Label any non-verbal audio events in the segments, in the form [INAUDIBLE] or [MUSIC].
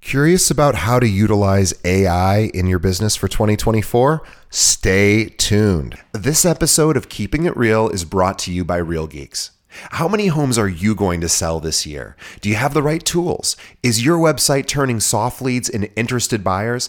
Curious about how to utilize AI in your business for 2024? Stay tuned. This episode of Keeping It Real is brought to you by Real Geeks. How many homes are you going to sell this year? Do you have the right tools? Is your website turning soft leads into interested buyers?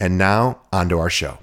And now, on to our show.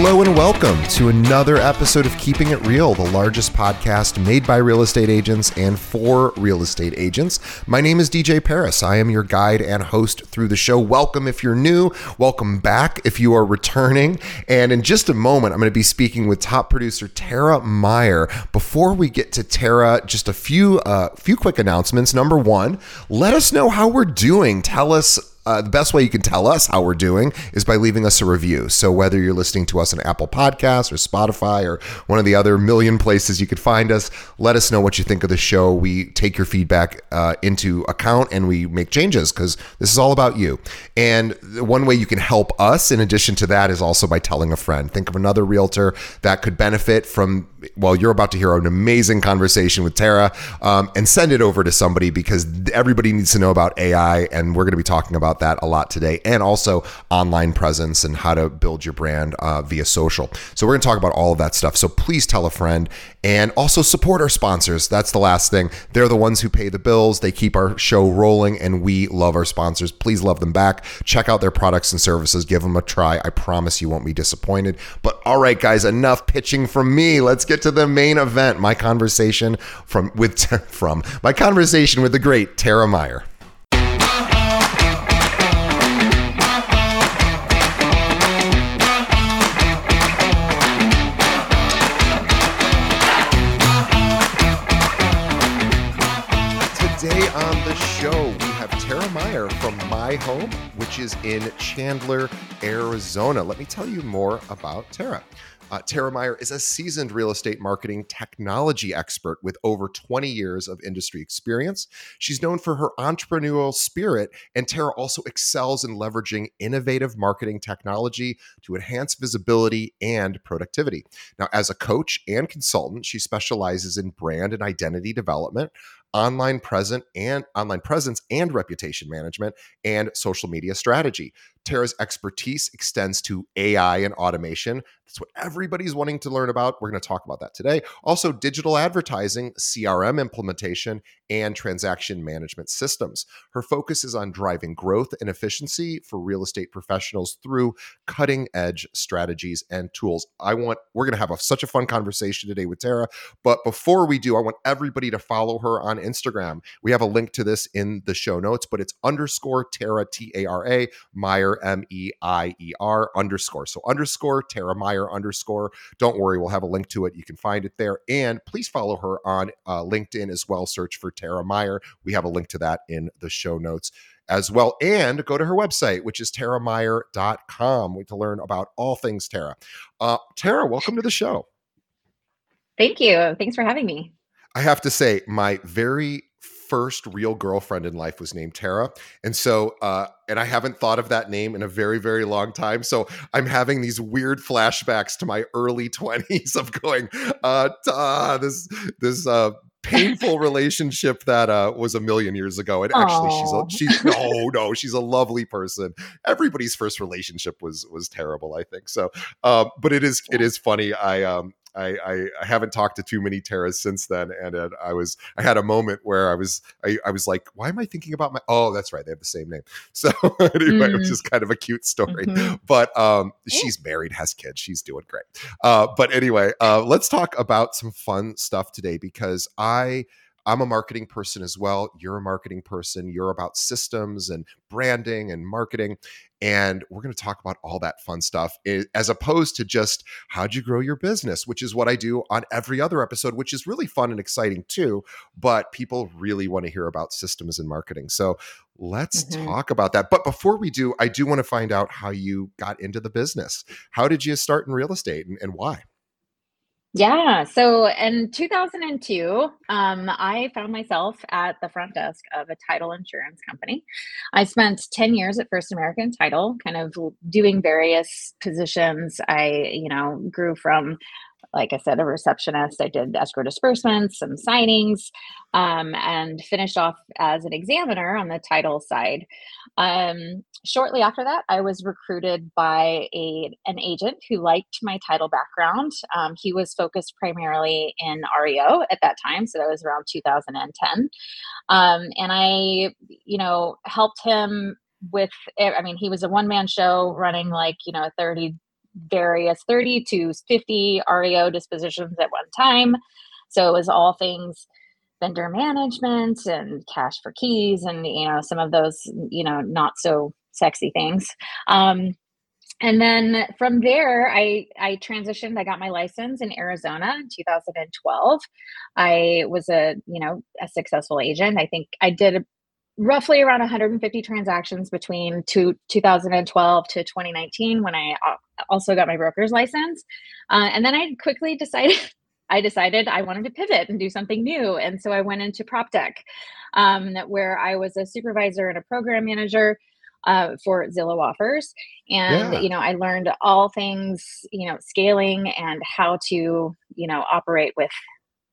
Hello and welcome to another episode of Keeping It Real, the largest podcast made by real estate agents and for real estate agents. My name is DJ Paris. I am your guide and host through the show. Welcome if you're new, welcome back if you are returning. And in just a moment, I'm going to be speaking with top producer Tara Meier. Before we get to Tara, just a few uh, few quick announcements. Number one, let us know how we're doing. Tell us uh, the best way you can tell us how we're doing is by leaving us a review. So whether you're listening to us on Apple Podcasts or Spotify or one of the other million places you could find us, let us know what you think of the show. We take your feedback uh, into account and we make changes because this is all about you. And one way you can help us, in addition to that, is also by telling a friend. Think of another realtor that could benefit from. Well, you're about to hear an amazing conversation with Tara, um, and send it over to somebody because everybody needs to know about AI, and we're going to be talking about that a lot today, and also online presence and how to build your brand uh, via social. So we're going to talk about all of that stuff. So please tell a friend and also support our sponsors. That's the last thing. They're the ones who pay the bills. They keep our show rolling, and we love our sponsors. Please love them back. Check out their products and services. Give them a try. I promise you won't be disappointed. But all right, guys, enough pitching from me. Let's get to the main event. My conversation from with [LAUGHS] from my conversation with the great Tara Meier. Today on the show, we have Tara Meier from My Home, which is in Chandler, Arizona. Let me tell you more about Tara. Uh, Tara Meyer is a seasoned real estate marketing technology expert with over 20 years of industry experience. She's known for her entrepreneurial spirit, and Tara also excels in leveraging innovative marketing technology to enhance visibility and productivity. Now, as a coach and consultant, she specializes in brand and identity development, online present and online presence and reputation management and social media strategy. Tara's expertise extends to AI and automation. That's what everybody's wanting to learn about. We're going to talk about that today. Also, digital advertising, CRM implementation, and transaction management systems. Her focus is on driving growth and efficiency for real estate professionals through cutting edge strategies and tools. I want, we're going to have a, such a fun conversation today with Tara. But before we do, I want everybody to follow her on Instagram. We have a link to this in the show notes, but it's underscore Tara, T A R A, Meier, M E I E R, underscore. So underscore Tara Meier, underscore. Don't worry, we'll have a link to it. You can find it there. And please follow her on uh, LinkedIn as well. Search for Tara Meier. We have a link to that in the show notes as well. And go to her website, which is tarameier.com to learn about all things Tara. Uh, Tara, welcome to the show. Thank you. Thanks for having me. I have to say, my very first real girlfriend in life was named Tara. And so, uh, and I haven't thought of that name in a very, very long time. So I'm having these weird flashbacks to my early [LAUGHS] 20s of going, uh, uh this, this, uh, painful [LAUGHS] relationship that uh, was a million years ago. And actually, Aww. she's a, she's no, no, she's a lovely person. Everybody's first relationship was was terrible, I think. So, uh, but it is it is funny. I um I, I, I haven't talked to too many Taras since then, and I was I had a moment where I was I, I was like, why am I thinking about my? Oh, that's right, they have the same name. [LAUGHS] So anyway, mm. it was just kind of a cute story. Mm-hmm. But um, she's married, has kids, she's doing great. Uh, but anyway, uh, let's talk about some fun stuff today because I I'm a marketing person as well. You're a marketing person. You're about systems and branding and marketing. And we're going to talk about all that fun stuff as opposed to just how'd you grow your business, which is what I do on every other episode, which is really fun and exciting too. But people really want to hear about systems and marketing. So let's mm-hmm. talk about that. But before we do, I do want to find out how you got into the business. How did you start in real estate and, and why? Yeah. So in 2002, um, I found myself at the front desk of a title insurance company. I spent 10 years at First American Title, kind of doing various positions. I, you know, grew from like I said, a receptionist. I did escrow disbursements, some signings, um, and finished off as an examiner on the title side. Um, shortly after that, I was recruited by a an agent who liked my title background. Um, he was focused primarily in REO at that time, so that was around 2010. Um, and I, you know, helped him with. I mean, he was a one man show running like you know 30 various 30 to 50 REO dispositions at one time. So it was all things vendor management and cash for keys and you know some of those you know not so sexy things. Um, and then from there i i transitioned i got my license in arizona in 2012 i was a you know a successful agent. I think i did roughly around 150 transactions between two, 2012 to 2019 when I also got my broker's license. Uh, and then I quickly decided. [LAUGHS] I decided I wanted to pivot and do something new. And so I went into prop tech, um, where I was a supervisor and a program manager uh, for Zillow offers. And, yeah. you know, I learned all things, you know, scaling and how to, you know, operate with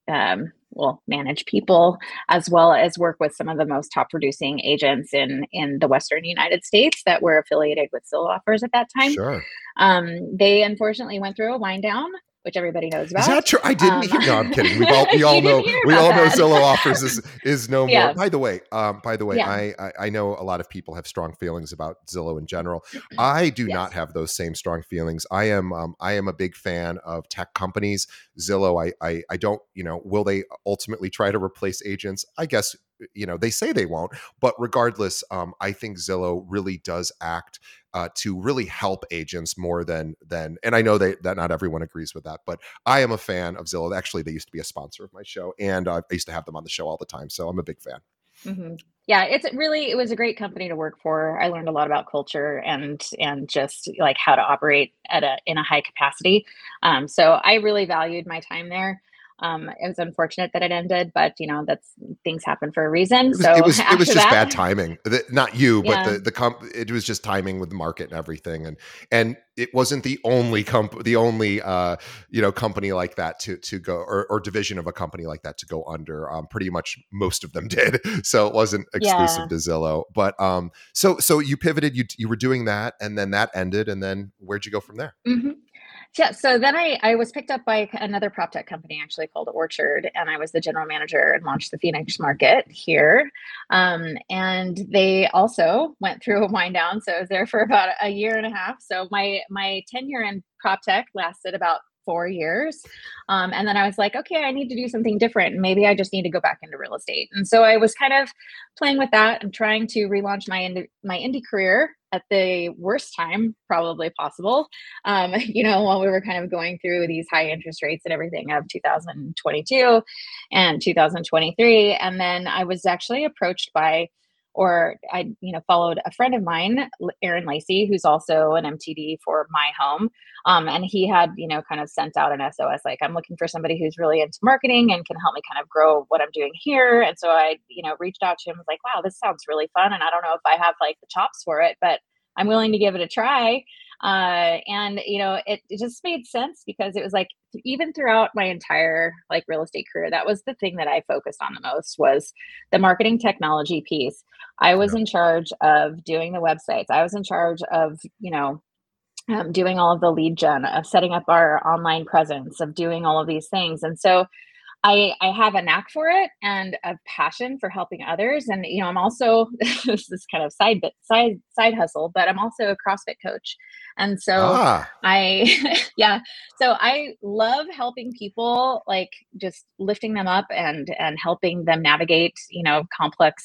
um, will manage people as well as work with some of the most top producing agents in in the western united states that were affiliated with Zillow offers at that time. Sure. Um, they unfortunately went through a wind down which everybody knows about. Is that true? I didn't um, hear. No, I'm kidding. We [LAUGHS] all we all know we all know Zillow [LAUGHS] offers is is no more. By the way, um, by the way, yeah. I, I, I know a lot of people have strong feelings about Zillow in general. [CLEARS THROAT] I do yes. not have those same strong feelings. I am um, I am a big fan of tech companies. Zillow, I, I I don't you know will they ultimately try to replace agents? I guess you know they say they won't but regardless um, i think zillow really does act uh, to really help agents more than than and i know they, that not everyone agrees with that but i am a fan of zillow. Actually they used to be a sponsor of my show and uh, i used to have them on the show all the time so i'm a big fan. Mm-hmm. yeah it's really it was a great company to work for. I learned a lot about culture and and just like how to operate at a in a high capacity. Um, so i really valued my time there um, it was unfortunate that it ended, but you know that's things happen for a reason. It was, so [LAUGHS] it was, it was just that, bad timing. Not you, yeah. but the the comp. It was just timing with the market and everything, and and it wasn't the only comp, the only uh, you know company like that to to go or, or division of a company like that to go under. Um, pretty much most of them [LAUGHS] did, so it wasn't exclusive yeah. to Zillow. But um, so so you pivoted, you you were doing that, and then that ended, and then where'd you go from there? Mm-hmm. Yeah, so then I, I was picked up by another prop tech company actually called Orchard, and I was the general manager and launched the Phoenix market here. Um, and they also went through a wind down, so I was there for about a year and a half. So my my tenure in prop tech lasted about four years. Um, and then I was like, okay, I need to do something different. Maybe I just need to go back into real estate. And so I was kind of playing with that and trying to relaunch my my indie career at the worst time probably possible. Um, [LAUGHS] you know, while we were kind of going through these high interest rates and everything of 2022 and 2023. And then I was actually approached by or I, you know, followed a friend of mine, Aaron Lacey, who's also an MTD for My Home, um, and he had, you know, kind of sent out an SOS like, I'm looking for somebody who's really into marketing and can help me kind of grow what I'm doing here. And so I, you know, reached out to him, was like, wow, this sounds really fun, and I don't know if I have like the chops for it, but I'm willing to give it a try uh, and you know it, it just made sense because it was like even throughout my entire like real estate career that was the thing that i focused on the most was the marketing technology piece. I was in charge of doing the websites. I was in charge of you know um, doing all of the lead gen, of setting up our online presence, of doing all of these things. And so I, I have a knack for it and a passion for helping others. And you know, I'm also [LAUGHS] this is kind of side bit side side hustle, but I'm also a CrossFit coach. And so ah. I [LAUGHS] yeah, so I love helping people like just lifting them up and and helping them navigate, you know, complex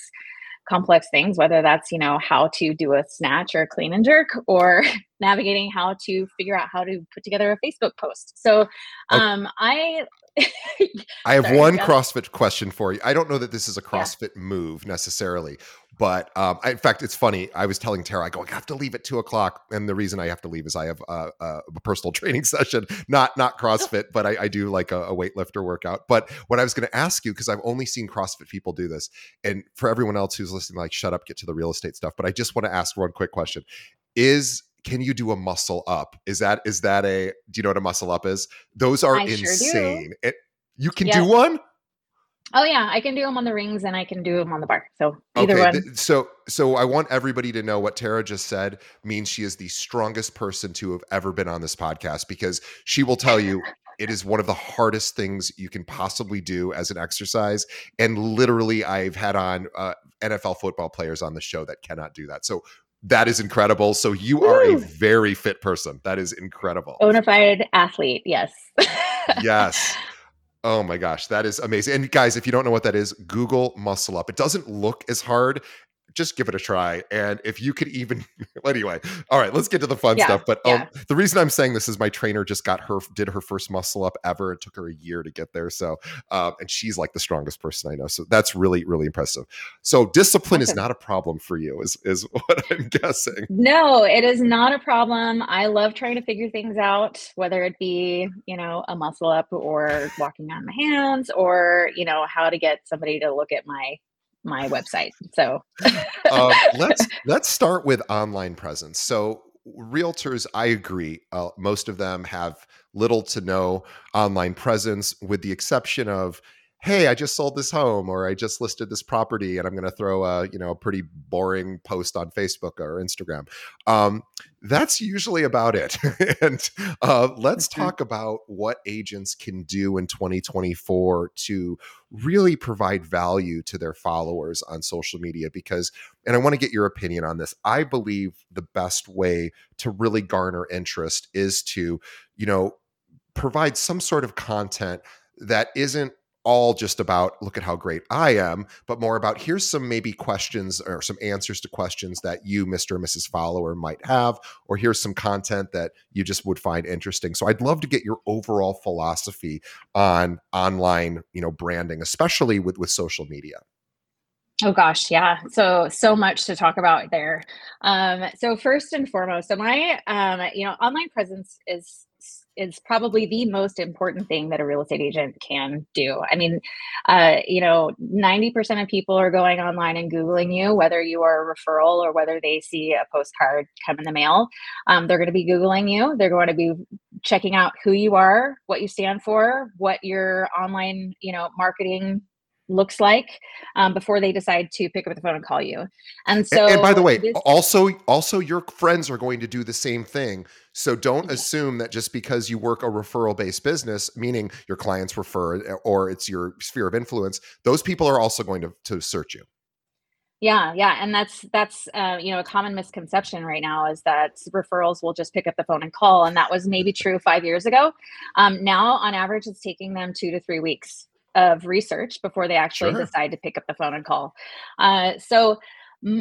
complex things, whether that's, you know, how to do a snatch or a clean and jerk or [LAUGHS] navigating how to figure out how to put together a Facebook post. So um, I [LAUGHS] I have Sorry, one CrossFit question for you. I don't know that this is a CrossFit yeah. move necessarily, but um, I, in fact, it's funny. I was telling Tara, I go, I have to leave at two o'clock, and the reason I have to leave is I have a, a personal [LAUGHS] training session, not not CrossFit, but I, I do like a, a, weightlifter workout. But what I was going to ask you, because I've only seen CrossFit people do this, and for everyone else who's listening, like, shut up, get to the real estate stuff. But I just want to ask one quick question: Is can you do a muscle up? Is that is that a do you know what a muscle up is? Those are I insane. Sure it, you can do one? Oh yeah, I can do them on the rings and I can do them on the bar. So either okay, one. so so I want everybody to know what Tara just said means she is the strongest person to have ever been on this podcast because she will tell you it is one of the hardest things you can possibly do as an exercise. And literally, I've had on uh, NFL football players on the show that cannot do that. So that is incredible. So you Woo! are a very fit person. That is incredible. Bonafide athlete. Yes. [LAUGHS] yes. Oh my gosh, that is amazing. And guys, if you don't know what that is, Google Muscle Up. It doesn't look as hard just give it a try. And if you could even, [LAUGHS] anyway, all right, let's get to the fun yeah, stuff. But yeah. um, the reason I'm saying this is my trainer just got her, did her first muscle up ever. It took her a year to get there. So, uh, and she's like the strongest person I know. So that's really, really impressive. So discipline is not a problem for you, is, is [LAUGHS] what I'm guessing. No, it is not a problem. I love trying to figure things out, whether it be, you know, a muscle up or walking on my hands or, you know, how to get somebody to look at my my website. So [LAUGHS] uh, let's [LAUGHS] let's start with online presence. So realtors, I agree. Uh, most of them have little to no online presence, with the exception of hey i just sold this home or i just listed this property and i'm going to throw a you know a pretty boring post on facebook or instagram um, that's usually about it [LAUGHS] and uh, let's mm-hmm. talk about what agents can do in 2024 to really provide value to their followers on social media because and i want to get your opinion on this i believe the best way to really garner interest is to you know provide some sort of content that isn't all just about look at how great I am, but more about here's some maybe questions or some answers to questions that you, Mr. and Mrs. Follower, might have, or here's some content that you just would find interesting. So I'd love to get your overall philosophy on online, you know, branding, especially with with social media. Oh gosh, yeah. So so much to talk about there. Um, so first and foremost, so my um, you know, online presence is is probably the most important thing that a real estate agent can do. I mean, uh, you know, 90% of people are going online and Googling you, whether you are a referral or whether they see a postcard come in the mail. Um, they're going to be Googling you. They're going to be checking out who you are, what you stand for, what your online, you know, marketing looks like um, before they decide to pick up the phone and call you. And so, and, and by the way, this- also also your friends are going to do the same thing. So don't assume that just because you work a referral based business, meaning your clients refer or it's your sphere of influence, those people are also going to to search you. Yeah, yeah, and that's that's uh, you know a common misconception right now is that referrals will just pick up the phone and call, and that was maybe true five years ago. Um, now, on average, it's taking them two to three weeks of research before they actually sure. decide to pick up the phone and call. Uh, so,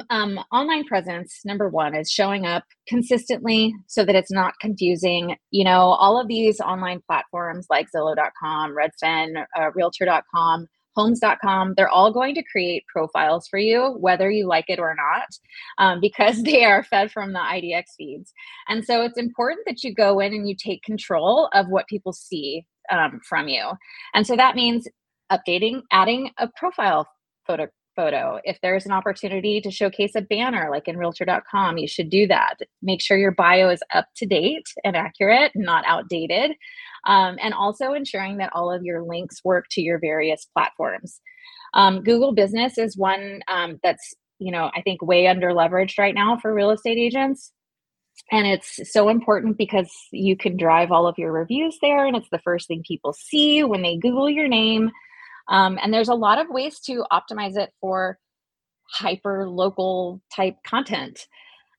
um, online presence number one is showing up consistently so that it's not confusing. You know all of these online platforms like zillow.com redfin uh, realtor.com homes.com they're all going to create profiles for you whether you like it or not um, [LAUGHS] because they are fed from the idx feeds. And so it's important that you go in and you take control of what people see um, from you. And so that means updating, adding a profile photo photo. If there's an opportunity to showcase a banner like in realtor.com, you should do that. Make sure your bio is up to date and accurate, not outdated. Um, and also ensuring that all of your links work to your various platforms. Um, Google Business is one um, that's, you know, I think way under leveraged right now for real estate agents. and it's so important because you can drive all of your reviews there and it's the first thing people see when they google your name um, and there's a lot of ways to optimize it for hyper local type content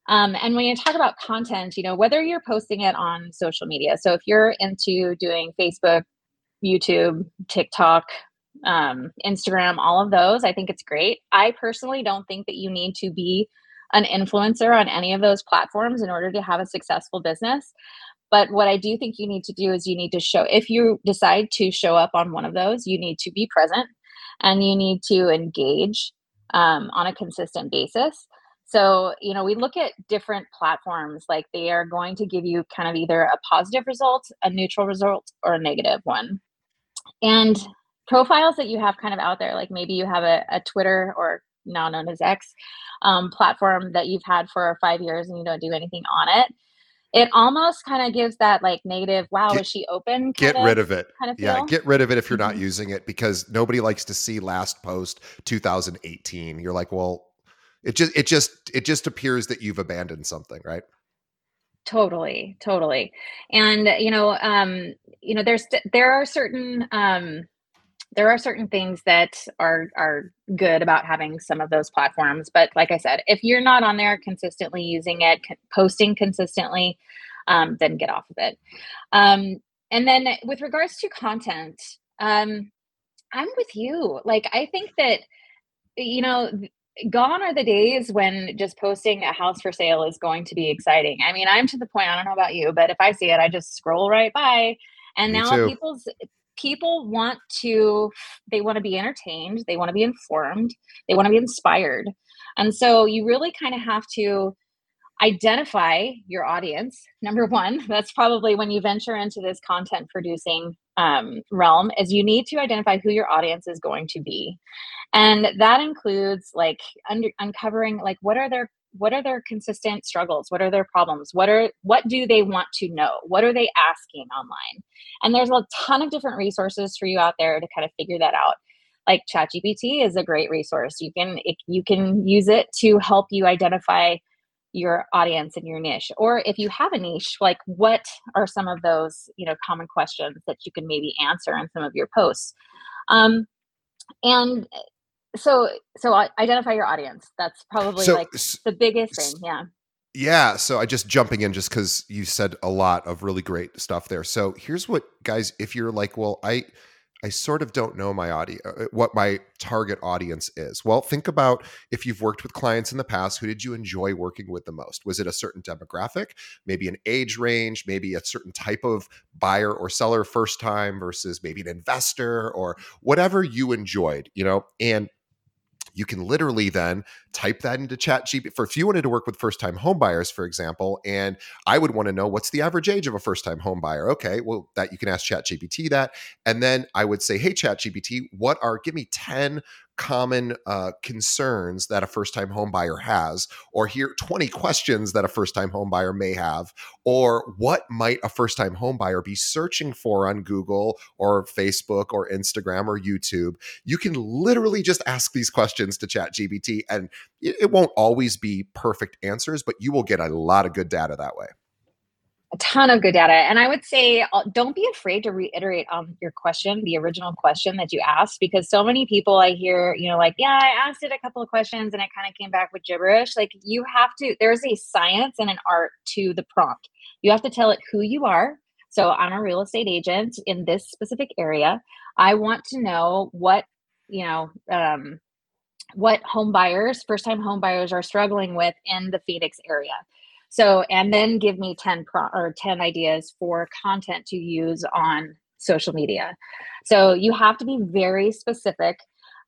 um, and when you talk about content you know whether you're posting it on social media so if you're into doing facebook youtube tiktok um, instagram all of those i think it's great i personally don't think that you need to be an influencer on any of those platforms in order to have a successful business. But what I do think you need to do is you need to show, if you decide to show up on one of those, you need to be present and you need to engage um, on a consistent basis. So, you know, we look at different platforms like they are going to give you kind of either a positive result, a neutral result, or a negative one. And profiles that you have kind of out there, like maybe you have a, a Twitter or now known as X, um, platform that you've had for five years and you don't do anything on it, it almost kind of gives that like negative, wow, get, is she open? Get of, rid of it. Kind of yeah, get rid of it if you're mm-hmm. not using it because nobody likes to see last post 2018. You're like, well, it just it just it just appears that you've abandoned something, right? Totally, totally. And you know, um, you know, there's there are certain um there are certain things that are are good about having some of those platforms but like i said if you're not on there consistently using it posting consistently um, then get off of it. Um, and then with regards to content um, i'm with you. Like i think that you know gone are the days when just posting a house for sale is going to be exciting. I mean i'm to the point i don't know about you but if i see it i just scroll right by and Me now too. people's people want to they want to be entertained they want to be informed they want to be inspired. And so you really kind of have to identify your audience [LAUGHS] number one. That's probably when you venture into this content producing um, realm is you need to identify who your audience is going to be. And that includes like under, uncovering like what are their what are their consistent struggles? What are their problems? What are what do they want to know? What are they asking online? And there's a ton of different resources for you out there to kind of figure that out. Like chatgpt is a great resource. You can it, you can use it to help you identify your audience and your niche. Or if you have a niche like what are some of those you know common questions that you can maybe answer in some of your posts? Um, and so so identify your audience that's probably so, like the biggest thing yeah yeah so i just jumping in just because you said a lot of really great stuff there so here's what guys if you're like well i I sort of don't know my audience, uh, what my target audience is. Well, think about if you've worked with clients in the past, who did you enjoy working with the most? Was it a certain demographic, maybe an age range, maybe a certain type of buyer or seller first time versus maybe an investor or whatever you enjoyed, you know? And you can literally then type that into chat gpt for if you wanted to work with first time home buyers for example and i would want to know what's the average age of a first time home buyer okay well that you can ask chat gpt that and then i would say hey chat gpt what are give me 10 common uh, concerns that a first time home buyer has, or here 20 questions that a first time home buyer may have, or what might a first time home buyer be searching for on Google or Facebook or Instagram or YouTube. You can literally just ask these questions to ChatGPT, and it won't always be perfect answers, but you will get a lot of good data that way a ton of good data. And I would say uh, don't be afraid to reiterate on your question, the original question that you asked, because so many people I hear, you know, like, yeah, I asked it a couple of questions and it kind of came back with gibberish. Like, you have to, there's a science and an art to the prompt. You have to tell it who you are. So, I'm a real estate agent in this specific area. I want to know what, you know, um, what home buyers, first time home buyers are struggling with in the Phoenix area so, and then give me 10 pro- or 10 ideas for content to use on social media. So you have to be very specific.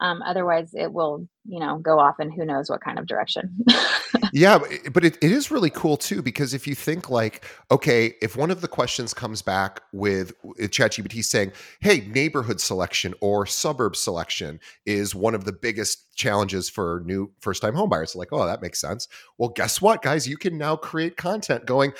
Um, otherwise, it will, you know, go off in who knows what kind of direction. [LAUGHS] yeah, but it, it is really cool too because if you think like, okay, if one of the questions comes back with ChatGPT saying, "Hey, neighborhood selection or suburb selection is one of the biggest challenges for new first-time homebuyers," like, oh, that makes sense. Well, guess what, guys? You can now create content going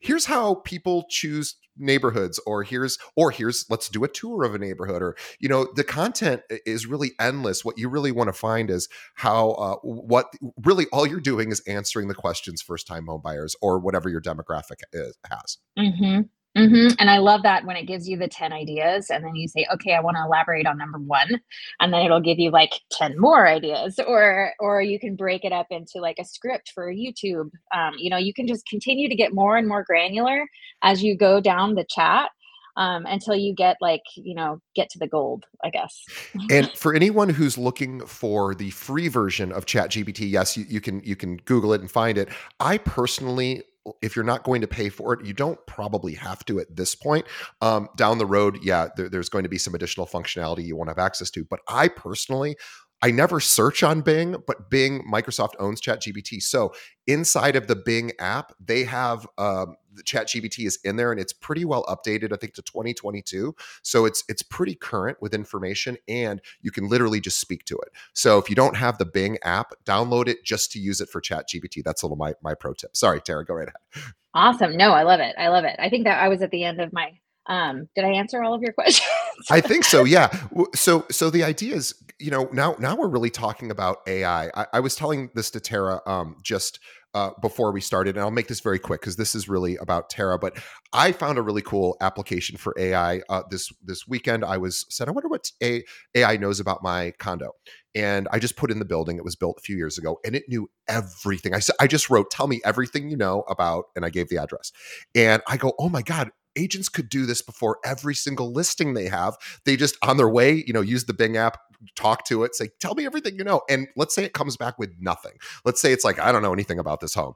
here's how people choose neighborhoods or here's or here's let's do a tour of a neighborhood or you know the content is really endless what you really want to find is how uh, what really all you're doing is answering the questions first time home buyers or whatever your demographic is, has mm-hmm. Mm-hmm. And I love that when it gives you the 10 ideas and then you say, okay, I want to elaborate on number one. And then it'll give you like 10 more ideas or, or you can break it up into like a script for YouTube. Um, you know, you can just continue to get more and more granular as you go down the chat um, until you get like you know get to the gold i guess and [LAUGHS] for anyone who's looking for the free version of chat gpt yes you, you can you can google it and find it i personally if you're not going to pay for it, you don't probably have to at this point. Um, down the road, yeah, there, there's going to be some additional functionality you won't have access to. But I personally I never search on Bing, but Bing, Microsoft owns ChatGPT. So inside of the Bing app, they have um, the ChatGPT is in there, and it's pretty well updated. I think to 2022, so it's it's pretty current with information, and you can literally just speak to it. So if you don't have the Bing app, download it just to use it for ChatGPT. That's a little my my pro tip. Sorry, Tara, go right ahead. Awesome. No, I love it. I love it. I think that I was at the end of my um, did I answer all of your [LAUGHS] questions? I think so. Yeah. So, so the idea is, you know, now, now we're really talking about AI. I, I was telling this to Tara um, just uh, before we started, and I'll make this very quick because this is really about Tara. But I found a really cool application for AI uh, this this weekend. I was said, I wonder what a- AI knows about my condo, and I just put in the building. It was built a few years ago, and it knew everything. I I just wrote, "Tell me everything you know about," and I gave the address, and I go, "Oh my god, agents could do this before every single listing they have. They just on their way, you know, use the Bing app, talk to it, say, tell me everything you know. And let's say it comes back with nothing. Let's say it's like, I don't know anything about this home.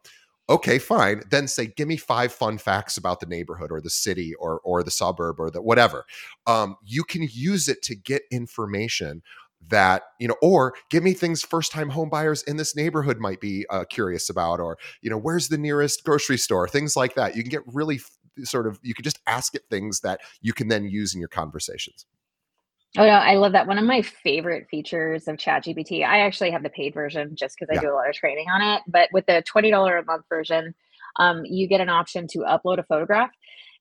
Okay, fine. Then say, give me five fun facts about the neighborhood or the city or or the suburb or the whatever. Um, you can use it to get information that you know or give me things first time home buyers in this neighborhood might be uh, curious about or you know where's the nearest grocery store things like that you can get really sort of you could just ask it things that you can then use in your conversations. Oh no, I love that. One of my favorite features of ChatGPT, I actually have the paid version just because I yeah. do a lot of training on it. But with the twenty dollar a month version, um, you get an option to upload a photograph,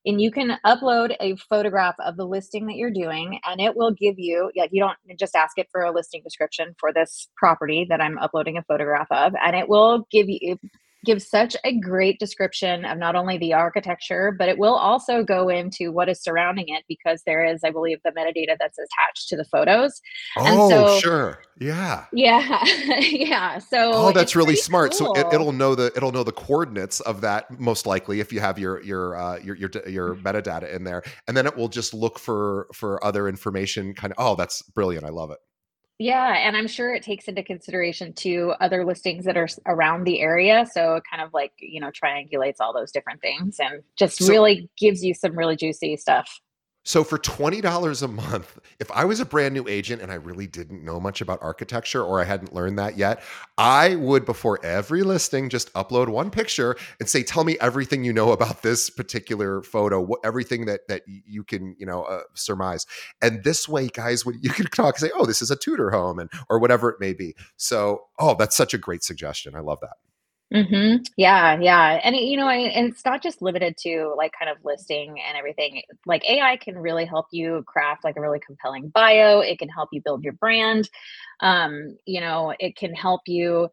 and you can upload a photograph of the listing that you're doing, and it will give you like you don't just ask it for a listing description for this property that I'm uploading a photograph of, and it will give you gives such a great description of not only the architecture, but it will also go into what is surrounding it because there is, I believe, the metadata that's attached to the photos. Oh, so, sure. Yeah. Yeah. [LAUGHS] yeah. So Oh, that's really smart. Cool. So it, will know the it'll know the coordinates of that most likely if you have your your uh, your your your metadata in there. And then it will just look for for other information kind of oh, that's brilliant. I love it. Yeah, and I'm sure it takes into consideration too other listings that are around the area. So it kind of like, you know, triangulates all those different things and just so, really gives you some really juicy stuff. So for $20 a month, if I was a brand new agent and I really didn't know much about architecture or I hadn't learned that yet, I would before every listing just upload one picture and say tell me everything you know about this particular photo, what, everything that that you can, you know, uh, surmise. And this way guys you can talk and say, "Oh, this is a Tudor home" and or whatever it may be. So, oh, that's such a great suggestion. I love that. Mm-hmm. Yeah, yeah, and you know, and it's not just limited to like kind of listing and everything. Like AI can really help you craft like a really compelling bio. It can help you build your brand. Um, you know, it can help you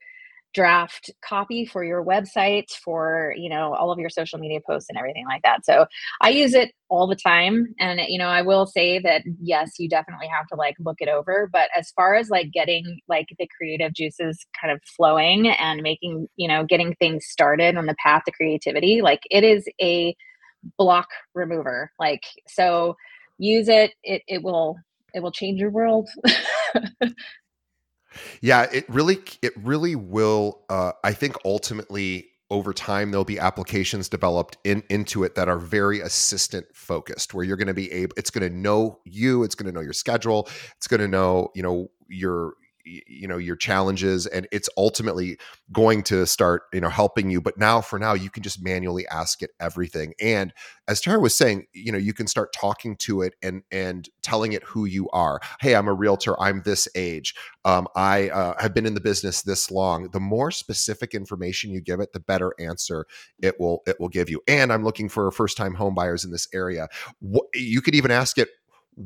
draft copy for your website for you know all of your social media posts and everything like that. So i use it all the time and you know i will say that yes you definitely have to like look it over but as far as like getting like the creative juices kind of flowing and making you know getting things started on the path to creativity like it is a block remover like so use it it, it will it will change your world [LAUGHS] Yeah, it really it really will uh, I think ultimately over time there'll be applications developed in into it that are very assistant focused where you're going to be able it's going to know you, it's going to know your schedule, it's going to know, you know, your you know your challenges and it's ultimately going to start you know helping you but now for now you can just manually ask it everything and as tara was saying you know you can start talking to it and and telling it who you are. Hey i'm a realtor. I'm this age. Um, i uh, have been in the business this long. The more specific information you give it the better answer it will it will give you and i'm looking for first time home buyers in this area. You could even ask it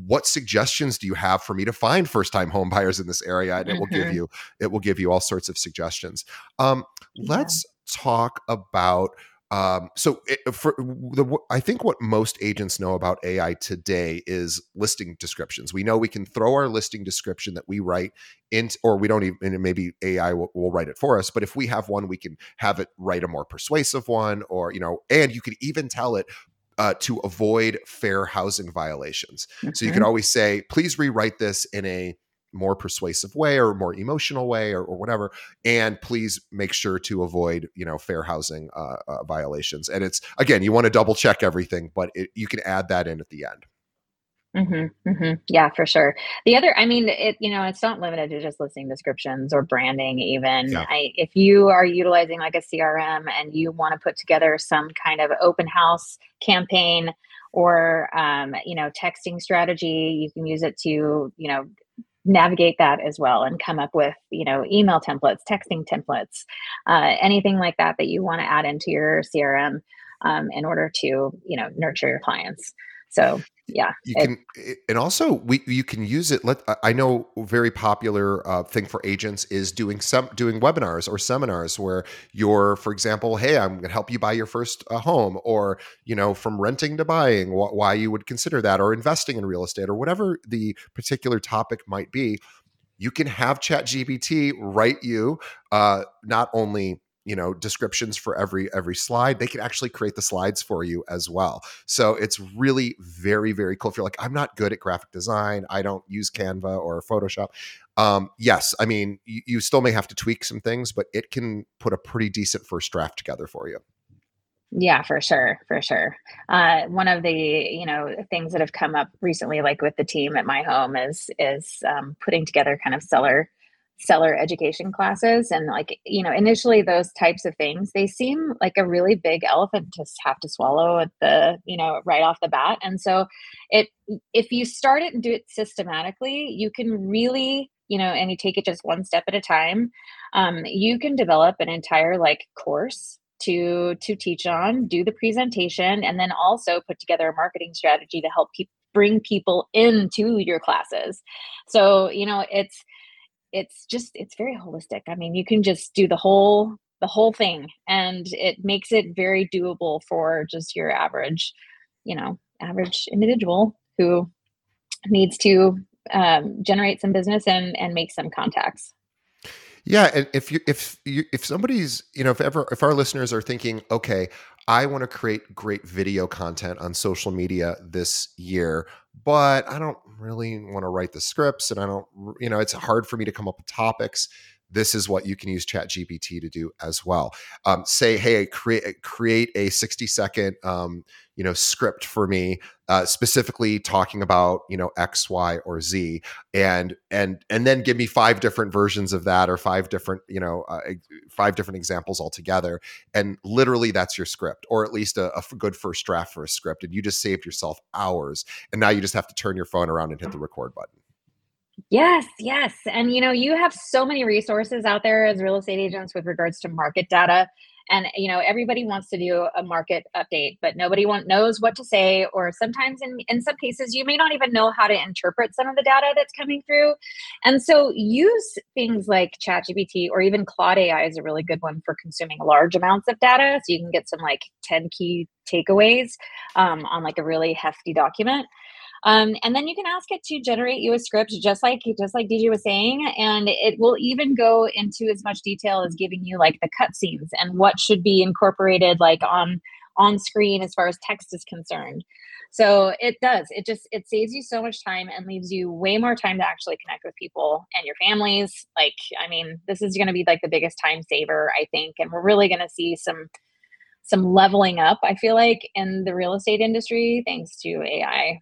what suggestions do you have for me to find first time home buyers in this area and it will give mm-hmm. you it will give you all sorts of suggestions um, yeah. let's talk about um, so it, for the I think what most agents know about AI today is listing descriptions. We know we can throw our listing description that we write into, or we don't even maybe AI will, will, write it for us. But if we have one, we can have it write a more persuasive one, or you know, and you could even tell it uh, to avoid fair housing violations. Mm-hmm. So you can always say, please rewrite this in a more persuasive way or more emotional way or, or whatever and please make sure to avoid you know fair housing uh, uh, violations and it's again you want to double check everything but it, you can add that in at the end Mm-hmm, mm-hmm. Yeah, for sure. The other, I mean, it you know, it's not limited to just listing descriptions or branding. Even yeah. I, if you are utilizing like a CRM and you want to put together some kind of open house campaign or um, you know texting strategy, you can use it to you know navigate that as well and come up with you know email templates, texting templates, uh, anything like that that you want to add into your CRM um, in order to you know nurture your clients. So yeah, you it, can, and also we you can use it. Let I know very popular uh, thing for agents is doing some doing webinars or seminars where you're, for example, hey, I'm going to help you buy your first uh, home, or you know, from renting to buying, wh- why you would consider that, or investing in real estate, or whatever the particular topic might be. You can have ChatGPT write you uh, not only you know descriptions for every every slide they can actually create the slides for you as well. So it's really very very cool. If you're like i'm not good at graphic design i don't use canva or photoshop um, yes i mean you, you still may have to tweak some things but it can put a pretty decent first draft together for you. Yeah, for sure, for sure. Uh, one of the you know things that have come up recently, like with the team at my home, is is um, putting together kind of seller seller education classes. And like you know initially those types of things they seem like a really big elephant to have to swallow at the you know right off the bat. And so it if you start it and do it systematically you can really you know and you take it just one step at a time um, you can develop an entire like course to to teach on do the presentation and then also put together a marketing strategy to help people bring people into your classes. So you know it's it's just it's very holistic. I mean you can just do the whole the whole thing and it makes it very doable for just your average you know average individual who needs to um, generate some business and and make some contacts. Yeah and if you if you if somebody's you know if ever if our listeners are thinking okay I want to create great video content on social media this year, but I don't really want to write the scripts and I don't, you know, it's hard for me to come up with topics this is what you can use chat gpt to do as well. Um, say hey create create a 60 second um, you know script for me uh, specifically talking about you know x y or z and and and then give me five different versions of that or five different you know uh, five different examples altogether and literally that's your script or at least a, a good first draft for a script and you just saved yourself hours and now you just have to turn your phone around and hit the record button Yes, yes. And you know, you have so many resources out there as real estate agents with regards to market data. And you know, everybody wants to do a market update, but nobody want, knows what to say. Or sometimes, in in some cases, you may not even know how to interpret some of the data that's coming through. And so, use things like ChatGPT or even Claude AI is a really good one for consuming large amounts of data, so you can get some like ten key takeaways um, on like a really hefty document. Um, and then you can ask it to generate you a script, just like just like DJ was saying, and it will even go into as much detail as giving you like the cut scenes and what should be incorporated like on on screen as far as text is concerned. So it does. It just it saves you so much time and leaves you way more time to actually connect with people and your families. Like, I mean, this is going to be like the biggest time saver, I think, and we're really going to see some some leveling up. I feel like in the real estate industry thanks to AI.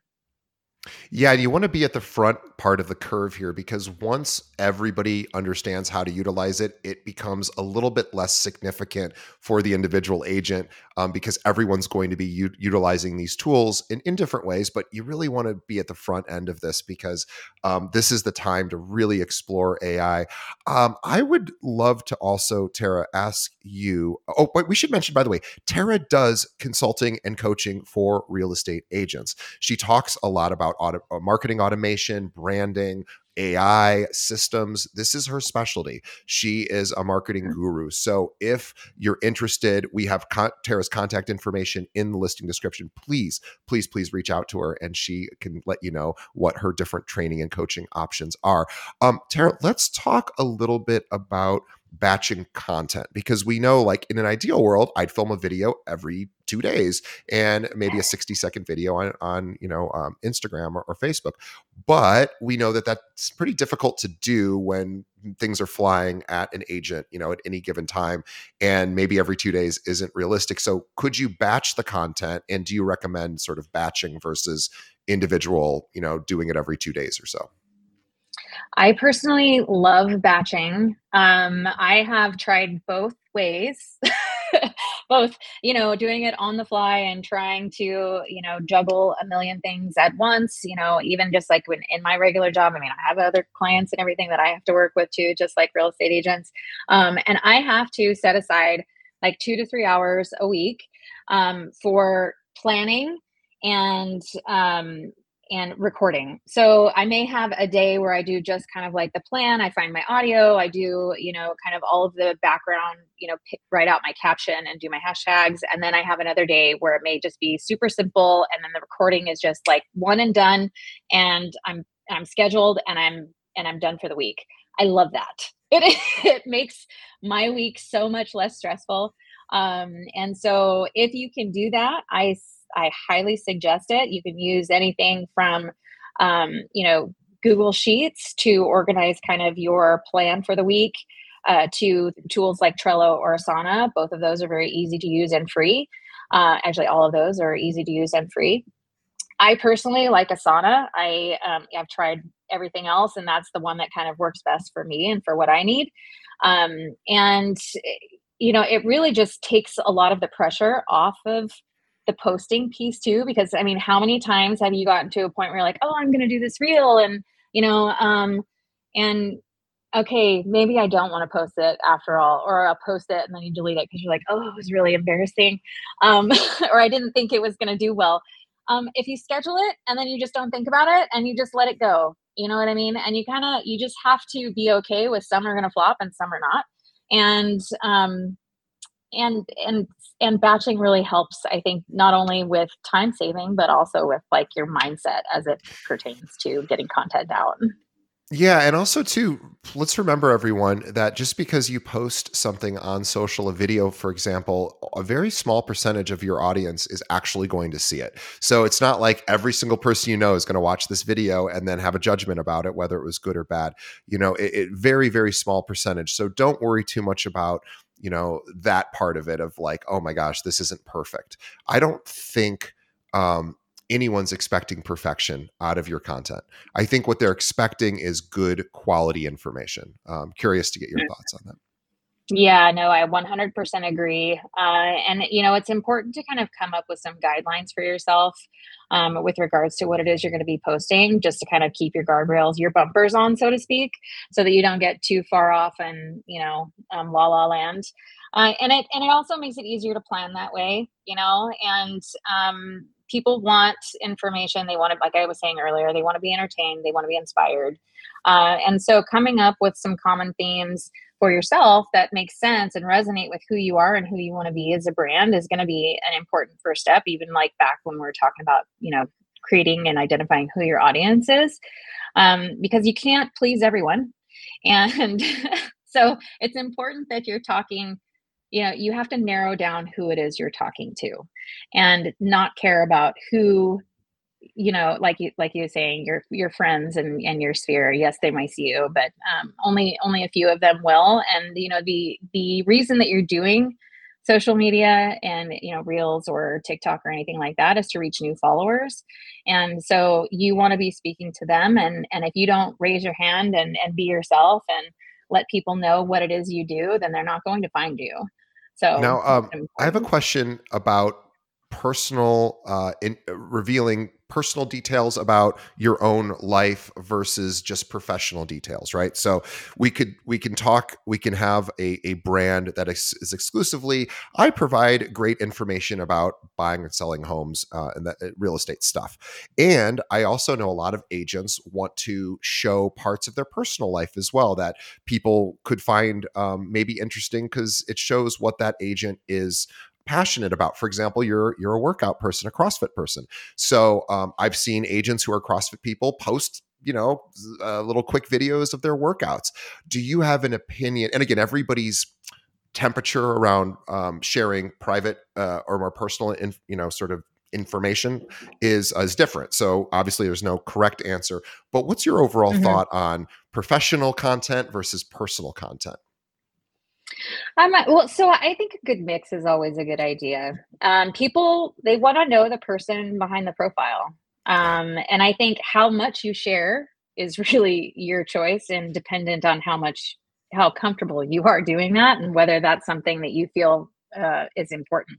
Yeah, you want to be at the front part of the curve here because once everybody understands how to utilize it, it becomes a little bit less significant for the individual agent um, because everyone's going to be u- utilizing these tools in, in different ways. But you really want to be at the front end of this because um, this is the time to really explore AI. Um, I would love to also, Tara, ask you. Oh, but we should mention, by the way, Tara does consulting and coaching for real estate agents. She talks a lot about auto, uh, marketing automation, branding, AI systems. This is her specialty. She is a marketing mm. guru. So if you're interested, we have con- Tara's contact information in the listing description. Please, please, please reach out to her and she can let you know what her different training and coaching options are. Um, Tara, let's talk a little bit about batching content because we know like in an ideal world i'd film a video every two days and maybe a 60 second video on, on you know um, instagram or, or, facebook. But we know that that's pretty difficult to do when things are flying at an agent you know at any given time and maybe every two days isn't realistic. So could you batch the content and do you recommend sort of batching versus individual you know doing it every two days or so I personally love batching. Um, I have tried both ways, [LAUGHS] both, you know, doing it on the fly and trying to, you know, juggle a million things at once, you know, even just like when in my regular job. I mean, I have other clients and everything that I have to work with too, just like real estate agents. Um, and I have to set aside like two to three hours a week um, for planning and um, and recording. So I may have a day where I do just kind of like the plan. I find my audio. I do, you know, kind of all of the background, you know, pick, write out my caption and do my hashtags. And then I have another day where it may just be super simple. And then the recording is just like one and done. And I'm, I'm scheduled and I'm, and I'm done for the week. I love that. [LAUGHS] It, it makes my week so much less stressful. Um, and so if you can do that, I I highly suggest it. You can use anything from, um, you know, Google Sheets to organize kind of your plan for the week, uh, to tools like Trello or Asana. Both of those are very easy to use and free. Uh, actually, all of those are easy to use and free. I personally like Asana. I um, I've tried everything else, and that's the one that kind of works best for me and for what I need. Um, and you know, it really just takes a lot of the pressure off of the posting piece too because i mean how many times have you gotten to a point where you're like oh i'm going to do this reel and you know um and okay maybe i don't want to post it after all or i'll post it and then you delete it because you're like oh it was really embarrassing um [LAUGHS] or i didn't think it was going to do well. Um if you schedule it and then you just don't think about it and you just let it go you know what i mean? And you kind of you just have to be okay with some are going to flop and some are not. And um and and and batching really helps i think not only with time saving but also with like your mindset as it pertains to getting content out yeah, and also too, let's remember everyone that just because you post something on social, a video, for example, a very small percentage of your audience is actually going to see it. So it's not like every single person you know is going to watch this video and then have a judgment about it, whether it was good or bad. You know, it, it very, very small percentage. So don't worry too much about you know that part of it of like oh my gosh this isn't perfect. I don't think um, anyone's expecting perfection out of your content. I think what they're expecting is good quality information. Um, curious to get your thoughts on that yeah, no, I 100% agree. Uh, and, you know, it's important to kind of come up with some guidelines for yourself um, with regards to what it is you're going to be posting, just to kind of keep your guardrails, your bumpers on, so to speak, so that you don't get too far off and, you know, um, la la land. Uh, and it and it also makes it easier to plan that way, you know. And um, people want information. They want to, like I was saying earlier, they want to be entertained. They want to be inspired. Uh, and so, coming up with some common themes for yourself that makes sense and resonate with who you are and who you want to be as a brand is going to be an important first step even like back when we're talking about you know creating and identifying who your audience is um, because you can't please everyone. [LAUGHS] And so it's important that you're talking you know you have to narrow down who it is you're talking to and not care about who you know like you like you were saying your your friends and and your sphere yes they might see you but um, only only a few of them will and you know the the reason that you're doing social media and you know reels or tiktok or anything like that is to reach new followers and so you want to be speaking to them and and if you don't raise your hand and and be yourself and let people know what it is you do then they're not going to find you so now um, i have a question about personal uh, in uh, revealing personal details about your own life versus just professional details right? So we could we can talk we can have a, a brand that is, is exclusively i provide great information about buying and selling homes uh, and that uh, real estate stuff. And i also know a lot of agents want to show parts of their personal life as well that people could find um, maybe interesting because it shows what that agent is passionate about. For example, you're you're a workout person, a CrossFit person. So um, I've seen agents who are CrossFit people post you know uh, little quick videos of their workouts. Do you have an opinion? And again, everybody's temperature around um, sharing private uh, or more personal, in, you know, sort of information is uh, is different. So obviously, there's no correct answer. But what's your overall mm-hmm. thought on professional content versus personal content? Um, well, so I think a good mix is always a good idea. Um, people they want to know the person behind the profile, um, and I think how much you share is [LAUGHS] really your choice and dependent on how much how comfortable you are doing that and whether that's something that you feel uh, is important.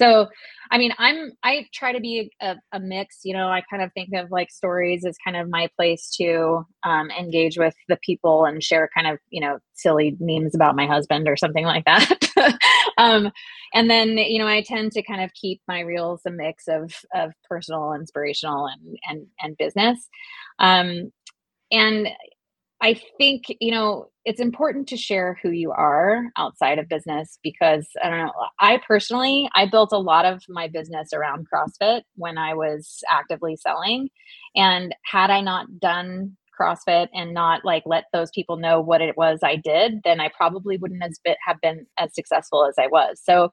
So, I mean, I'm I try to be a, a, mix. You know, I kind of think of like stories as kind of my place to um, engage with the people and share kind of you know silly memes about my husband or something like that. [LAUGHS] um, and then you know, I tend to kind of keep my reels a mix of of personal, inspirational, and and and business. Um, and I think, you know, it's important to share who you are outside of business because I don't know, I personally, I built a lot of my business around CrossFit when I was actively selling. And had I not done CrossFit and not like let those people know what it was I did, then I probably wouldn't as bit, have been as successful as I was. So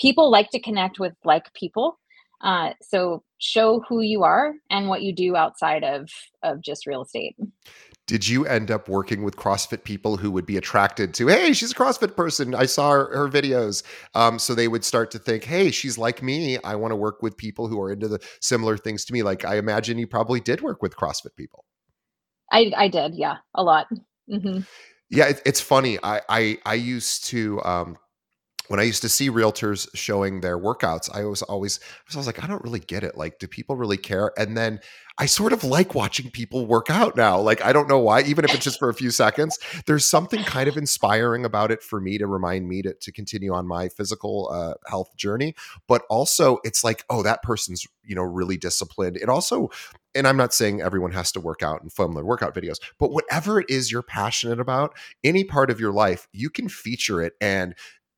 people like to connect with like people. Uh, so show who you are and what you do outside of of just real estate did you end up working with CrossFit people who would be attracted to, hey, she's a CrossFit person. I saw her, her videos. Um, so they would start to think, hey, she's like me. I want to work with people who are into the similar things to me. Like I imagine you probably did work with CrossFit people. I, I did. Yeah. A lot. Mm-hmm. Yeah. It, it's funny. I, I, I used to, um, when I used to see realtors showing their workouts, I was always I was like, I don't really get it. Like, do people really care? And then I sort of like watching people work out now. Like, I don't know why, even if it's just for a few seconds, there's something kind of inspiring about it for me to remind me to, to continue on my physical uh, health journey. But also, it's like, oh, that person's, you know, really disciplined. It also, and I'm not saying everyone has to work out and film their workout videos, but whatever it is you're passionate about, any part of your life, you can feature it and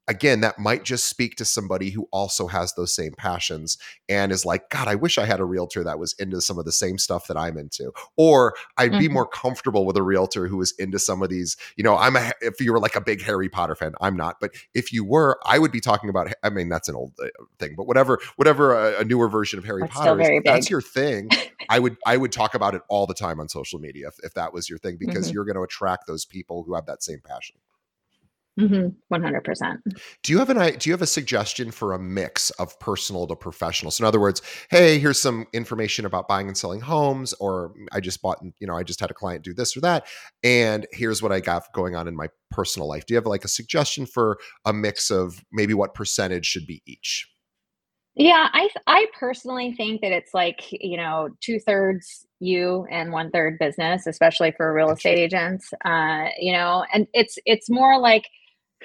again, that might just speak to somebody who also has those same passions and is like, God, I wish I had a realtor that was into some of the same stuff that I'm into. Or I'd mm-hmm. be more comfortable with a realtor who was into some of these. You know, I'm a, if you were like a big Harry Potter fan, I'm not. But if you were, I would be talking about, I mean, that's an old uh, thing, but whatever, whatever a, a newer version of Harry that's Potter is, that's your thing. I would, I would talk about it all the time on social media if, if that was your thing, because mm-hmm. you're going to attract those people who have that same passion. Mm-hmm. 100%. Do you have an do you have a suggestion for a mix of personal to professional? So in other words, hey, here's some information about buying and selling homes or I just bought, you know, I just had a client do this or that and here's what I got going on in my personal life. Do you have like a suggestion for a mix of maybe what percentage should be each? Yeah, I I personally think that it's like you know two thirds you and one third business, especially for real estate agents. Uh, you know, and it's it's more like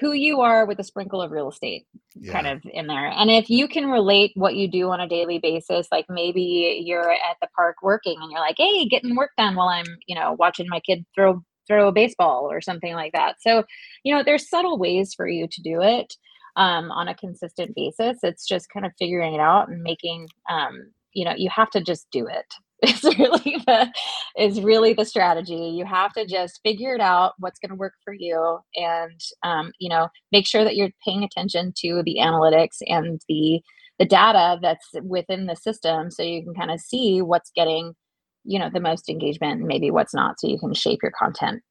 who you are with a sprinkle of real estate yeah. kind of in there. And if you can relate what you do on a daily basis, like maybe you're at the park working and you're like, hey, getting work done while I'm, you know, watching my kid throw throw a baseball or something like that. So, you know, there's subtle ways for you to do it um, on a consistent basis. It's just kind of figuring it out and making um, you know, you have to just do it is [LAUGHS] really the is really the strategy you have to just figure it out what's going to work for you and um, you know make sure that you're paying attention to the analytics and the the data that's within the system so you can kind of see what's getting you know the most engagement and maybe what's not so you can shape your content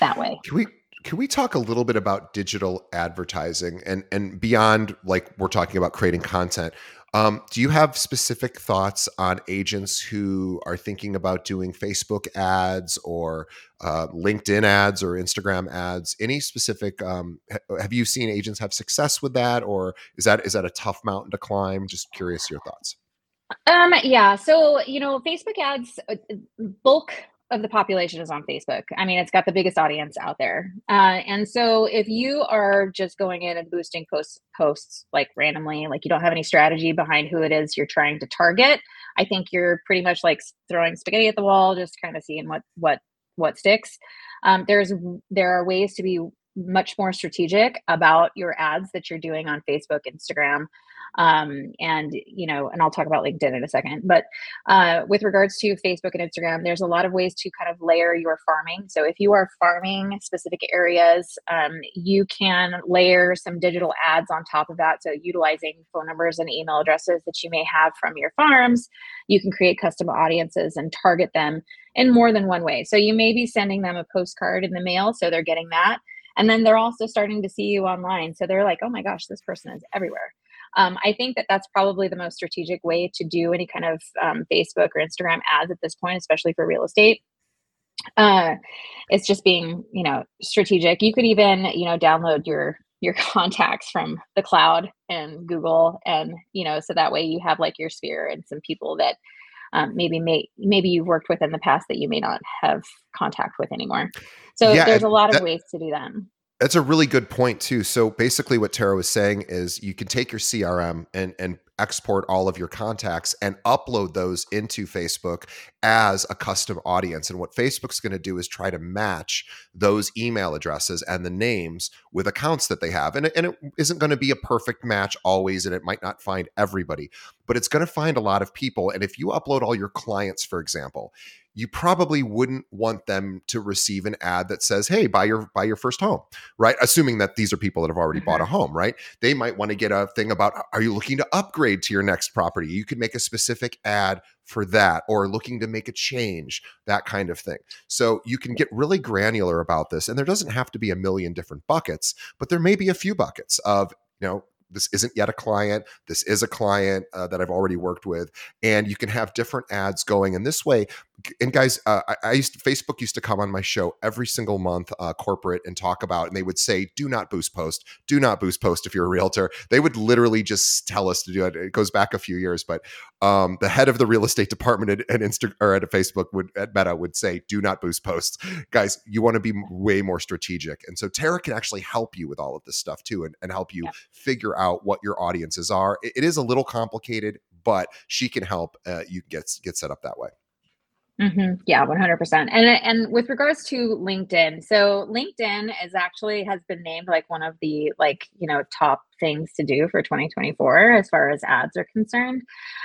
that way can we Can we talk a little bit about digital advertising and and beyond like we're talking about creating content? Um, do you have specific thoughts on agents who are thinking about doing Facebook ads or uh, LinkedIn ads or Instagram ads? Any specific? Um, have you seen agents have success with that, or is that is that a tough mountain to climb? Just curious your thoughts. Um, yeah. So you know, Facebook ads uh, bulk of the population is on Facebook. I mean, it's got the biggest audience out there. Uh, and so if you are just going in and boosting posts posts like randomly, like you don't have any strategy behind who it is you're trying to target, I think you're pretty much like throwing spaghetti at the wall, just kind of seeing what what what sticks. Um, there's there are ways to be much more strategic about your ads that you're doing on Facebook, Instagram, um, and you know and i'll talk about linkedin in a second but uh, with regards to facebook and instagram there's a lot of ways to kind of layer your farming. So if you are farming specific areas um, you can layer some digital ads on top of that. So utilizing phone numbers and email addresses that you may have from your farms you can create custom audiences and target them in more than one way. So you may be sending them a postcard in the mail so they're getting that. And then they're also starting to see you online. So they're like oh my gosh this person is everywhere um, I think that that's probably the most strategic way to do any kind of um, Facebook or Instagram ads at this point, especially for real estate. Uh, it's just being, you know, strategic. You could even, you know, download your your [LAUGHS] contacts from the cloud and Google, and you know, so that way you have like your sphere and some people that um, maybe may maybe you've worked with in the past that you may not have contact with anymore. So yeah, there's a lot that, of ways to do that. That's a really good point too. So basically what Tara was saying is you can take your CRM and and export all of your contacts and upload those into Facebook as a custom audience. And what Facebook's going to do is try to match those email addresses and the names with accounts that they have. And, and it isn't going to be a perfect match always, and it might not find everybody, but it's going to find a lot of people. And if you upload all your clients, for example, you probably wouldn't want them to receive an ad that says, "Hey, buy your buy your first home," right? Assuming that these are people that have already mm-hmm. bought a mm-hmm. home, right? They might want to get a thing about, "Are you looking to upgrade to your next property?" You could make a specific ad for that, or looking to make a change, that kind of thing. So you can get really granular about this, and there doesn't have to be a million different buckets, but there may be a few buckets of you know this isn't yet a client this is a client uh, that i've already worked with and you can have different ads going and this way and guys uh, I, I, used to, facebook used to come on my show every single month uh, corporate and talk about and they would say do not boost post do not boost post if you're a realtor they would literally just tell us to do it it goes back a few years but um, the head of the real estate department at, at Insta or at Facebook would at Meta would say, "Do not boost posts, guys. You want to be way more strategic." And so Tara can actually help you with all of this stuff too, and, and help you yeah. figure out what your audiences are. it, it is a little complicated, but she can help uh, you get get set up that way. Mm-hmm. Yeah, one hundred percent. And and with regards to LinkedIn, so LinkedIn is actually has been named like one of the like you know top things to do for 2024 as far as ads are concerned.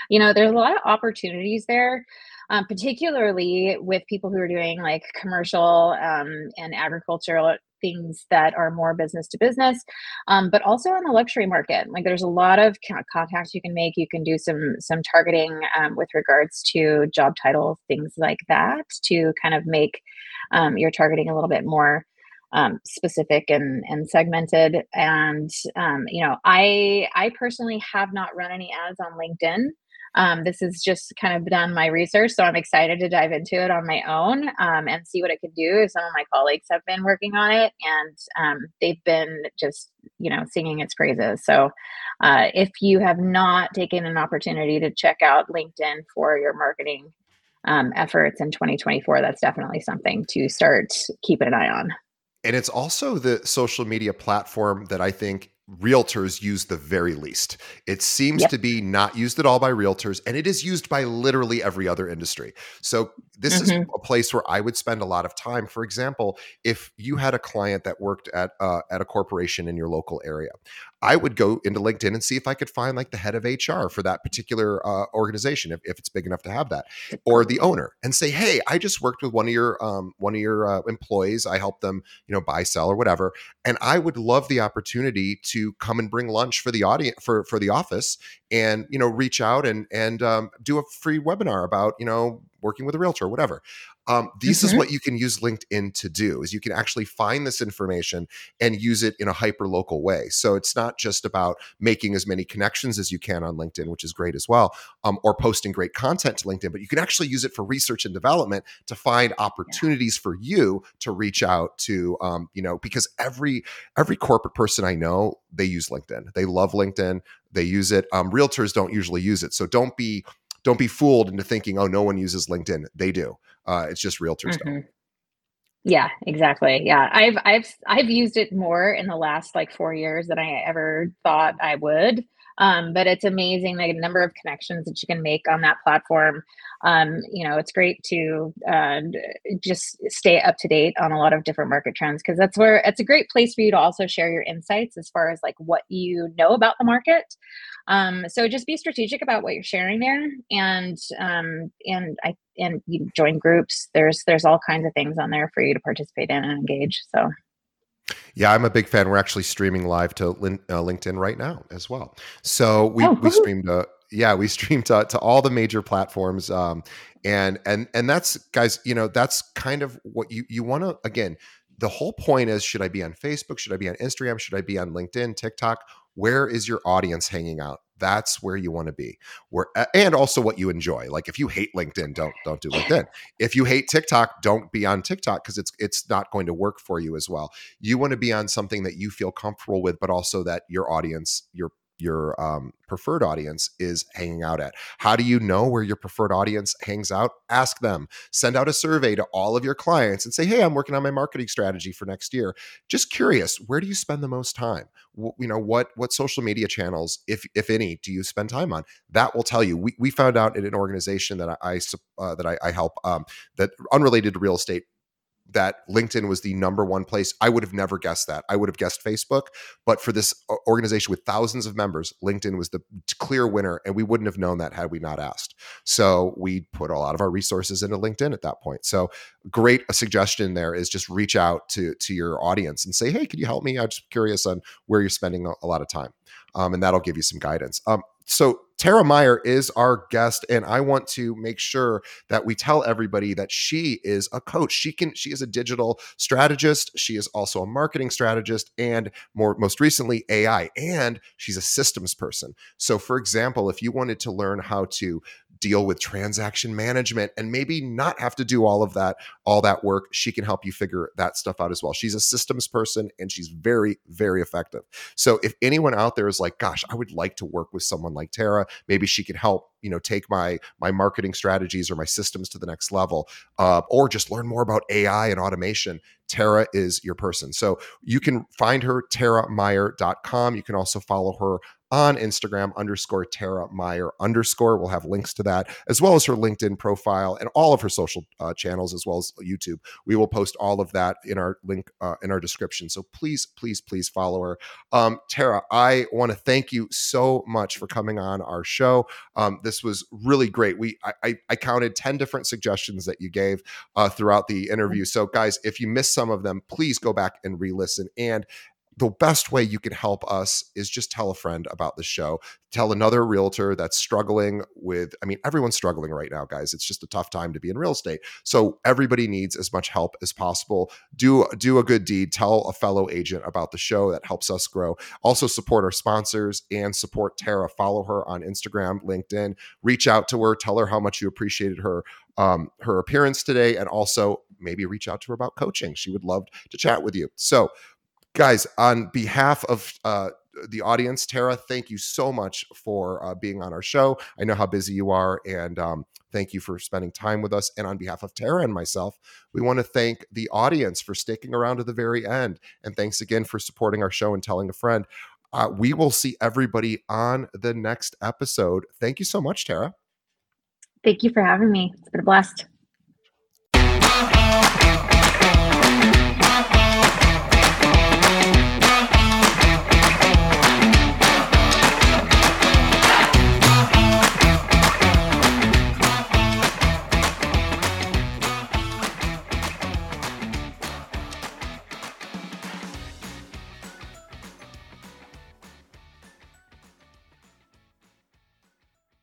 You know, there's a lot of opportunities there. Um, particularly with people who are doing like commercial um, and agricultural things that are more business to business, um, but also in the luxury market. Like there's a lot of contacts you can make. You can do some some targeting um, with regards to job title, things like that, to kind of make um, your targeting a little bit more um, specific and and segmented. And um, you know, I I personally have not run any ads on LinkedIn. Um, this is just kind of done my research, so I'm excited to dive into it on my own um, and see what it could do. Some of my colleagues have been working on it, and um, they've been just you know singing its praises. So, uh, if you have not taken an opportunity to check out LinkedIn for your marketing um, efforts in 2024, that's definitely something to start keeping an eye on. And it's also the social media platform that I think realtors use the very least. It seems yep. to be not used at all by realtors, and it is used by literally every other industry. So, this mm-hmm. is a place where I would spend a lot of time. For example, if you had a client that worked at uh, at a corporation in your local area, I would go into LinkedIn and see if I could find like the head of HR for that particular uh, organization, if, if it's big enough to have that, or the owner, and say, "Hey, I just worked with one of your um, one of your uh, employees. I helped them, you know, buy, sell, or whatever, and I would love the opportunity to come and bring lunch for the audience for for the office, and you know, reach out and and um, do a free webinar about you know working with a realtor, whatever. Um, this mm-hmm. is what you can use LinkedIn to do is you can actually find this information and use it in a hyper local way. So it's not just about making as many connections as you can on LinkedIn, which is great as well, um, or posting great content to LinkedIn, but you can actually use it for research and development to find opportunities yeah. for you to reach out to, um, you know, because every every corporate person I know they use LinkedIn. They love LinkedIn. They use it. Um, realtors don't usually use it, so don't be don't be fooled into thinking, oh, no one uses LinkedIn. They do. Uh, it's just realtors mm-hmm. don't. Yeah, exactly. Yeah. I've I've I've used it more in the last like 4 years than I ever thought I would. Um, but it's amazing the number of connections that you can make on that platform. Um, you know, it's great to uh, just stay up to date on a lot of different market trends because that's where it's a great place for you to also share your insights as far as like what you know about the market. Um, so just be strategic about what you're sharing there, and um, and I and you join groups. There's there's all kinds of things on there for you to participate in and engage. So. Yeah, I'm a big fan. We're actually streaming live to lin- uh, LinkedIn right now as well. So we, oh, we streamed uh, yeah, we [LAUGHS] streamed to, to all the major platforms. Um, and and and that's guys, you know, that's kind of what you you want to again. The whole point is should I be on Facebook? Should I be on Instagram? Should I be on LinkedIn, TikTok? Where is your audience hanging out? that's where you want to be. Where and also what you enjoy. Like if you hate linkedin don't don't do [LAUGHS] linkedin. If you hate tiktok don't be on tiktok because it's it's not going to work for you as well. You want to be on something that you feel comfortable with but also that your audience your your um, preferred audience is hanging out at. How do you know where your preferred audience hangs out? Ask them. Send out a survey to all of your clients and say, "Hey, I'm working on my marketing strategy for next year. Just curious, where do you spend the most time? W- you know, what what social media channels, if if any, do you spend time on? That will tell you. We, we found out in an organization that I, uh, that I, I help um, that unrelated to real estate that LinkedIn was the number one place. I would have never guessed that. I would have guessed Facebook, but for this organization with thousands of members, LinkedIn was the clear winner, and we wouldn't have known that had we not asked. So we put a lot of our resources into LinkedIn at that point. So great a suggestion there is just reach out to to your audience and say, hey, could you help me? I'm just curious on where you're spending a, a lot of time, um, and that'll give you some guidance. Um, so Tara Meier is our guest, and I want to make sure that we tell everybody that she is a coach. She can she is a digital strategist. She is also a marketing strategist, and more most recently AI, and she's a systems person. So, for example, if you wanted to learn how to deal with transaction management and maybe not have to do all of that all that work. She can help you figure that stuff out as well. She's a systems person and she's very very effective. So if anyone out there is like gosh i would like to work with someone like tara. Maybe she could help you know take my my marketing strategies or my systems to the next level uh, or just learn more about ai and automation tara is your person. So you can find her tarameier.com you can also follow her on Instagram underscore Tara Meier underscore. We'll have links to that as well as her LinkedIn profile and all of her social uh, channels as well as YouTube. We will post all of that in our link uh, in our description. So please, please, please follow her. Um, Tara, I want to thank you so much for coming on our show. Um, this was really great. We I, I, counted ten different suggestions that you gave uh, throughout the interview. So guys, if you missed some of them, please go back and re-listen. And the best way you can help us is just tell a friend about the show. Tell another realtor that's struggling with, I mean, everyone's struggling right now, guys. It's just a tough time to be in real estate. So everybody needs as much help as possible. Do do a good deed. Tell a fellow agent about the show that helps us grow. Also support our sponsors and support Tara. Follow her on Instagram, LinkedIn. Reach out to her. Tell her how much you appreciated her um, her appearance today, and also maybe reach out to her about coaching. She would love to chat with you. So guys, on behalf of uh, the audience, Tara, thank you so much for uh, being on our show. I know how busy you are, and um, thank you for spending time with us. And on behalf of Tara and myself, we want to thank the audience for sticking around to the very end. And thanks again for supporting our show and telling a friend. Uh, we will see everybody on the next episode. Thank you so much, Tara. Thank you for having me. It's been a blast.